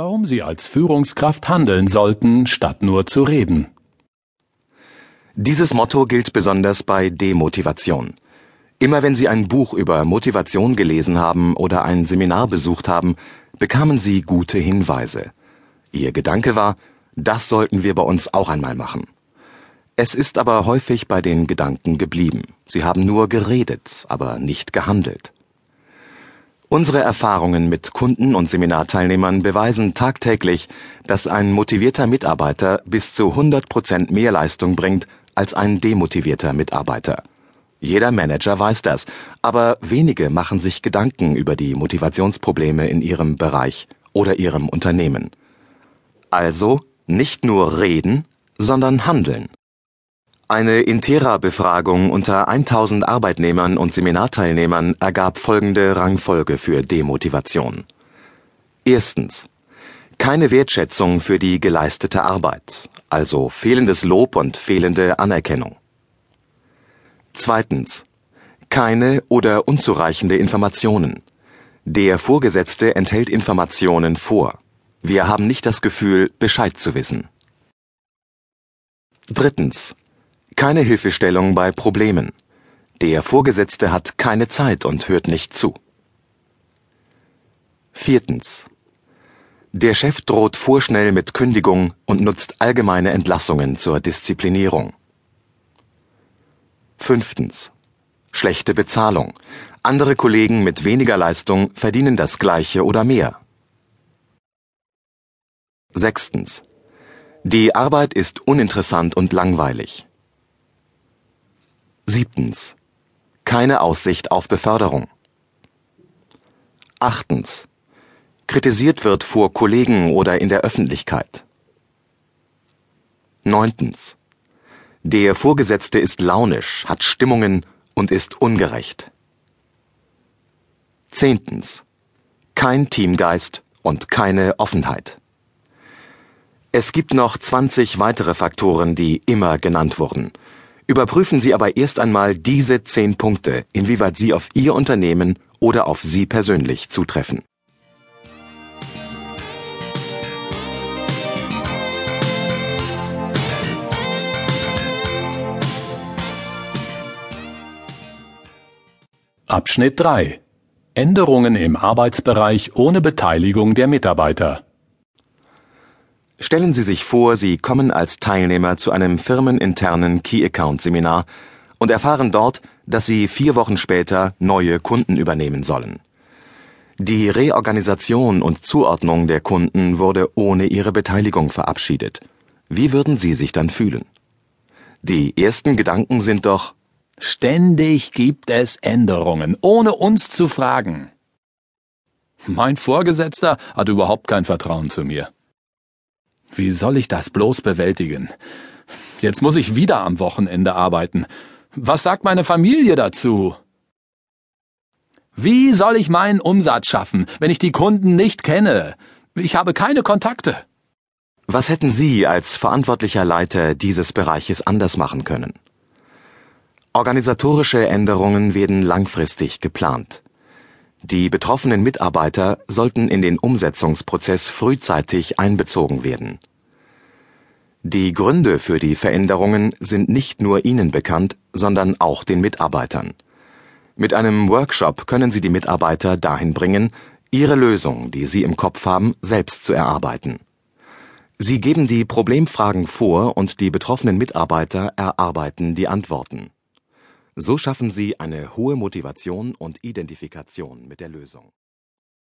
warum Sie als Führungskraft handeln sollten, statt nur zu reden. Dieses Motto gilt besonders bei Demotivation. Immer wenn Sie ein Buch über Motivation gelesen haben oder ein Seminar besucht haben, bekamen Sie gute Hinweise. Ihr Gedanke war, das sollten wir bei uns auch einmal machen. Es ist aber häufig bei den Gedanken geblieben. Sie haben nur geredet, aber nicht gehandelt. Unsere Erfahrungen mit Kunden und Seminarteilnehmern beweisen tagtäglich, dass ein motivierter Mitarbeiter bis zu 100 Prozent mehr Leistung bringt als ein demotivierter Mitarbeiter. Jeder Manager weiß das, aber wenige machen sich Gedanken über die Motivationsprobleme in ihrem Bereich oder ihrem Unternehmen. Also nicht nur reden, sondern handeln. Eine Intera-Befragung unter 1000 Arbeitnehmern und Seminarteilnehmern ergab folgende Rangfolge für Demotivation. Erstens. Keine Wertschätzung für die geleistete Arbeit, also fehlendes Lob und fehlende Anerkennung. Zweitens. Keine oder unzureichende Informationen. Der Vorgesetzte enthält Informationen vor. Wir haben nicht das Gefühl, Bescheid zu wissen. Drittens. Keine Hilfestellung bei Problemen. Der Vorgesetzte hat keine Zeit und hört nicht zu. Viertens. Der Chef droht vorschnell mit Kündigung und nutzt allgemeine Entlassungen zur Disziplinierung. Fünftens. Schlechte Bezahlung. Andere Kollegen mit weniger Leistung verdienen das gleiche oder mehr. Sechstens. Die Arbeit ist uninteressant und langweilig. Siebtens. Keine Aussicht auf Beförderung. Achtens. Kritisiert wird vor Kollegen oder in der Öffentlichkeit. Neuntens. Der Vorgesetzte ist launisch, hat Stimmungen und ist ungerecht. Zehntens. Kein Teamgeist und keine Offenheit. Es gibt noch 20 weitere Faktoren, die immer genannt wurden. Überprüfen Sie aber erst einmal diese zehn Punkte, inwieweit sie auf Ihr Unternehmen oder auf Sie persönlich zutreffen. Abschnitt 3 Änderungen im Arbeitsbereich ohne Beteiligung der Mitarbeiter. Stellen Sie sich vor, Sie kommen als Teilnehmer zu einem firmeninternen Key Account Seminar und erfahren dort, dass Sie vier Wochen später neue Kunden übernehmen sollen. Die Reorganisation und Zuordnung der Kunden wurde ohne Ihre Beteiligung verabschiedet. Wie würden Sie sich dann fühlen? Die ersten Gedanken sind doch Ständig gibt es Änderungen, ohne uns zu fragen. Mein Vorgesetzter hat überhaupt kein Vertrauen zu mir. Wie soll ich das bloß bewältigen? Jetzt muss ich wieder am Wochenende arbeiten. Was sagt meine Familie dazu? Wie soll ich meinen Umsatz schaffen, wenn ich die Kunden nicht kenne? Ich habe keine Kontakte. Was hätten Sie als verantwortlicher Leiter dieses Bereiches anders machen können? Organisatorische Änderungen werden langfristig geplant. Die betroffenen Mitarbeiter sollten in den Umsetzungsprozess frühzeitig einbezogen werden. Die Gründe für die Veränderungen sind nicht nur Ihnen bekannt, sondern auch den Mitarbeitern. Mit einem Workshop können Sie die Mitarbeiter dahin bringen, ihre Lösung, die Sie im Kopf haben, selbst zu erarbeiten. Sie geben die Problemfragen vor und die betroffenen Mitarbeiter erarbeiten die Antworten. So schaffen Sie eine hohe Motivation und Identifikation mit der Lösung.